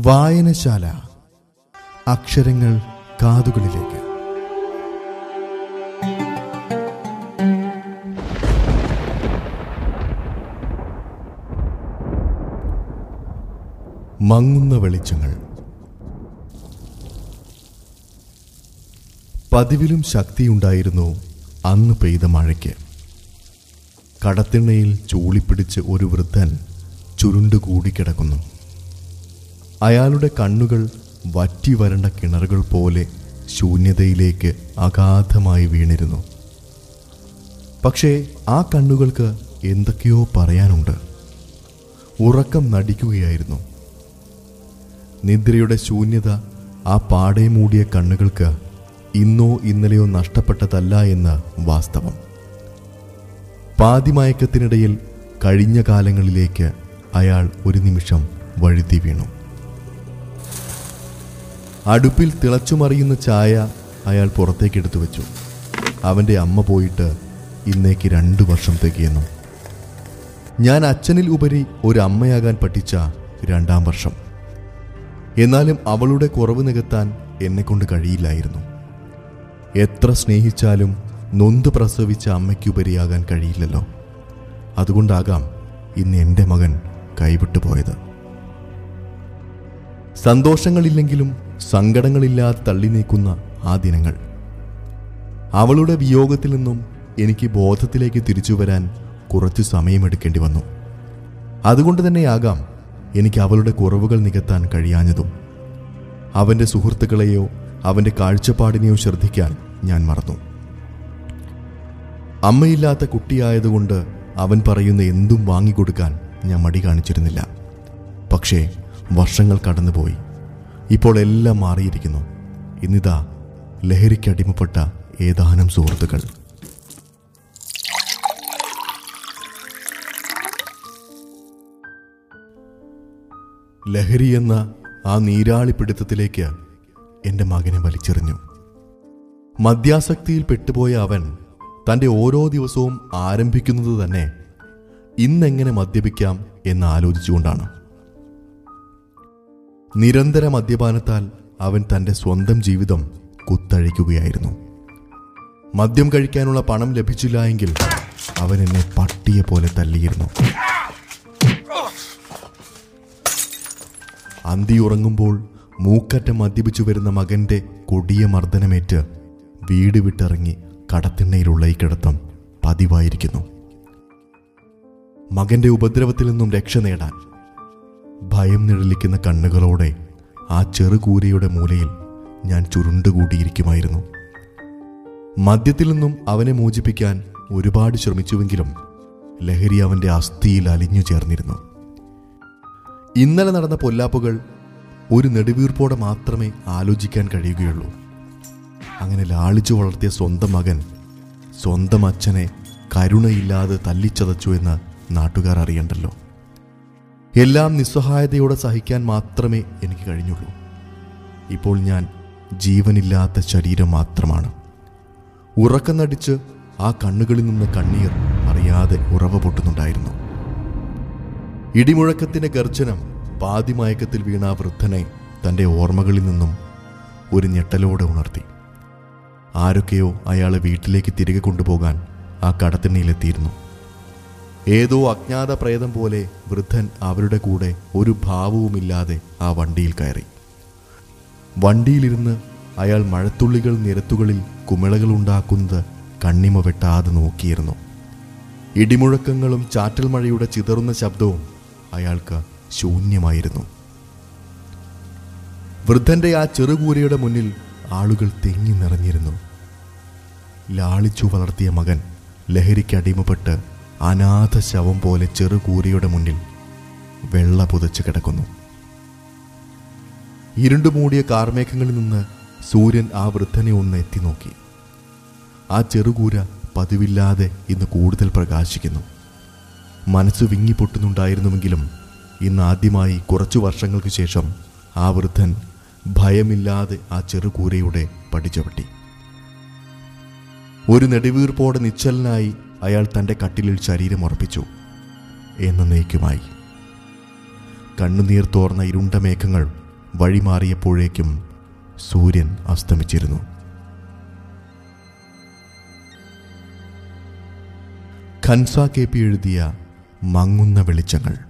വായനശാല. അക്ഷരങ്ങൾ കാതുകളിലേക്ക്. മങ്ങുന്ന വെളിച്ചങ്ങൾ. പതിവിലും ശക്തിയുണ്ടായിരുന്നു അന്ന് പെയ്ത മഴയ്ക്ക്. കടത്തിണ്ണയിൽ ചൂളിപ്പിടിച്ച് ഒരു വൃദ്ധൻ ചുരുണ്ടുകൂടിക്കിടക്കുന്നു. അയാളുടെ കണ്ണുകൾ വറ്റി വരണ്ട കിണറുകൾ പോലെ ശൂന്യതയിലേക്ക് അഗാധമായി വീണിരുന്നു. പക്ഷേ ആ കണ്ണുകൾക്ക് എന്തൊക്കെയോ പറയാനുണ്ട്. ഉറക്കം നടിക്കുകയായിരുന്നു. നിദ്രയുടെ ശൂന്യത ആ പാടെ മൂടിയ കണ്ണുകൾക്ക് ഇന്നോ ഇന്നലെയോ നഷ്ടപ്പെട്ടതല്ല എന്ന് വാസ്തവം. പാതിമയക്കത്തിനിടയിൽ കഴിഞ്ഞ കാലങ്ങളിലേക്ക് അയാൾ ഒരു നിമിഷം വഴുതി വീണു. അടുപ്പിൽ തിളച്ചുമറിയുന്ന ചായ അയാൾ പുറത്തേക്ക് എടുത്തു വെച്ചു. അവന്റെ അമ്മ പോയിട്ട് ഇന്നേക്ക് രണ്ടു വർഷം തികയുന്നു ഞാൻ അച്ഛനിൽ ഉപരി ഒരു അമ്മയാകാൻ പഠിച്ച രണ്ടാം വർഷം. എന്നാലും അവളുടെ കുറവ് നികത്താൻ എന്നെക്കൊണ്ട് കഴിയില്ലായിരുന്നു. എത്ര സ്നേഹിച്ചാലും നൊന്ത് പ്രസവിച്ച അമ്മയ്ക്കുപരിയാകാൻ കഴിയില്ലല്ലോ. അതുകൊണ്ടാകാം ഇന്ന് എന്റെ മകൻ കൈവിട്ടു പോയത് സന്തോഷങ്ങളില്ലെങ്കിലും സങ്കടങ്ങളില്ലാതെ തള്ളി നീക്കുന്ന ആ ദിനങ്ങൾ. അവളുടെ വിയോഗത്തിൽ നിന്നും എനിക്ക് ബോധത്തിലേക്ക് തിരിച്ചു വരാൻ കുറച്ച് സമയമെടുക്കേണ്ടി വന്നു. അതുകൊണ്ട് തന്നെയാകാം എനിക്ക് അവളുടെ കുറവുകൾ നികത്താൻ കഴിയാഞ്ഞതും. അവന്റെ സുഹൃത്തുക്കളെയോ അവന്റെ കാഴ്ചപ്പാടിനെയോ ശ്രദ്ധിക്കാൻ ഞാൻ മറന്നു. അമ്മയില്ലാത്ത കുട്ടിയായതുകൊണ്ട് അവൻ പറയുന്ന എന്തും വാങ്ങിക്കൊടുക്കാൻ ഞാൻ മടി കാണിച്ചിരുന്നില്ല. പക്ഷേ വർഷങ്ങൾ കടന്നുപോയി. ഇപ്പോൾ എല്ലാം മാറിയിരിക്കുന്നു. ഇന്നിതാ ലഹരിക്കടിമപ്പെട്ട ഏതാനും സുഹൃത്തുക്കൾ. ലഹരി എന്ന ആ നീരാളിപ്പിടുത്തത്തിലേക്ക് എന്റെ മകനെ വലിച്ചെറിഞ്ഞു. മദ്യാസക്തിയിൽ പെട്ടുപോയ അവൻ തന്റെ ഓരോ ദിവസവും ആരംഭിക്കുന്നത് തന്നെ ഇന്നെങ്ങനെ മദ്യപിക്കാം എന്ന് ആലോചിച്ചുകൊണ്ടാണ്. നിരന്തര മദ്യപാനത്താൽ അവൻ തന്റെ സ്വന്തം ജീവിതം കുത്തഴിക്കുകയായിരുന്നു. മദ്യം കഴിക്കാനുള്ള പണം ലഭിച്ചില്ല എങ്കിൽ അവൻ എന്നെ പട്ടിയെ പോലെ തല്ലിയിരുന്നു. അന്തി ഉറങ്ങുമ്പോൾ മൂക്കറ്റം മദ്യപിച്ചു വരുന്ന മകന്റെ കൊടിയ മർദ്ദനമേറ്റ് വീട് വിട്ടിറങ്ങി കടത്തിണ്ണയിലുള്ള ഈ കിടത്തം പതിവായിരിക്കുന്നു. മകന്റെ ഉപദ്രവത്തിൽ നിന്നും രക്ഷ നേടാൻ ഭയം നിഴലിക്കുന്ന കണ്ണുകളോടെ ആ ചെറുകൂരയുടെ മൂലയിൽ ഞാൻ ചുരുണ്ടുകൂടിയിരിക്കുമായിരുന്നു. മദ്യത്തിൽ നിന്നും അവനെ മോചിപ്പിക്കാൻ ഒരുപാട് ശ്രമിച്ചുവെങ്കിലും ലഹരി അവന്റെ അസ്ഥിയിൽ അലിഞ്ഞു ചേർന്നിരുന്നു. ഇന്നലെ നടന്ന പൊല്ലാപ്പുകൾ ഒരു നെടുവീർപ്പോടെ മാത്രമേ ആലോചിക്കാൻ കഴിയുകയുള്ളൂ. അങ്ങനെ ലാളിച്ചു വളർത്തിയ സ്വന്തം മകൻ സ്വന്തം അച്ഛനെ കരുണയില്ലാതെ തല്ലിച്ചതച്ചു എന്ന് നാട്ടുകാർ അറിയണ്ടല്ലോ. എല്ലാം നിസ്സഹായതയോടെ സഹിക്കാൻ മാത്രമേ എനിക്ക് കഴിഞ്ഞുള്ളൂ. ഇപ്പോൾ ഞാൻ ജീവനില്ലാത്ത ശരീരം മാത്രമാണ്. ഉറക്കം നടിച്ച് ആ കണ്ണുകളിൽ നിന്ന് കണ്ണീർ അറിയാതെ ഉറവ പൊട്ടുന്നുണ്ടായിരുന്നു. ഇടിമുഴക്കത്തിന്റെ ഗർജനം പാതിമയക്കത്തിൽ വീണ ആ വൃദ്ധനെ തന്റെ ഓർമ്മകളിൽ നിന്നും ഒരു ഞെട്ടലോടെ ഉണർത്തി. ആരൊക്കെയോ അയാളെ വീട്ടിലേക്ക് തിരികെ കൊണ്ടുപോകാൻ ആ കടത്തിണ്ണയിലെത്തിയിരുന്നു ഏതോ അജ്ഞാത പ്രേതം പോലെ വൃദ്ധൻ അവരുടെ കൂടെ ഒരു ഭാവവുമില്ലാതെ ആ വണ്ടിയിൽ കയറി. വണ്ടിയിലിരുന്ന് അയാൾ മഴത്തുള്ളികൾ നിരത്തുകളിൽ കുമിളകൾ ഉണ്ടാക്കുന്നത് കണ്ണിമ വെട്ടാതെ നോക്കിയിരുന്നു. ഇടിമുഴക്കങ്ങളും ചാറ്റൽ മഴയുടെ ചിതറുന്ന ശബ്ദവും അയാൾക്ക് ശൂന്യമായിരുന്നു. വൃദ്ധന്റെ ആ ചെറുകൂരയുടെ മുന്നിൽ ആളുകൾ തെങ്ങി നിറഞ്ഞിരുന്നു. ലാളിച്ചു വളർത്തിയ മകൻ ലഹരിക്ക് അടിമപ്പെട്ട് അനാഥ ശവം പോലെ ചെറുകൂരിയുടെ മുന്നിൽ വെള്ള പുതച്ച് കിടക്കുന്നു. ഇരുണ്ടുമൂടിയ കാർമേഘങ്ങളിൽ നിന്ന് സൂര്യൻ ആ വൃദ്ധനെ ഒന്ന് എത്തി നോക്കി. ആ ചെറുകൂര പതിവില്ലാതെ ഇന്ന് കൂടുതൽ പ്രകാശിക്കുന്നു. മനസ്സ് വിങ്ങിപ്പൊട്ടുന്നുണ്ടായിരുന്നുവെങ്കിലും ഇന്ന് ആദ്യമായി കുറച്ചു വർഷങ്ങൾക്ക് ശേഷം ആ വൃദ്ധൻ ഭയമില്ലാതെ ആ ചെറുകൂരയുടെ പടിചവിട്ടി. ഒരു നെടുവീർപ്പോടെ നിശ്ചലനായി അയാൾ തന്റെ കട്ടിലിൽ ശരീരം ഉറപ്പിച്ചു എന്നേക്കുമായി കണ്ണുനീർ തോർന്ന ഇരുണ്ട മേഘങ്ങൾ വഴിമാറിയപ്പോഴേക്കും സൂര്യൻ അസ്തമിച്ചിരുന്നു. ഖൻസ കെ പി എഴുതിയ മങ്ങുന്ന വെളിച്ചങ്ങൾ.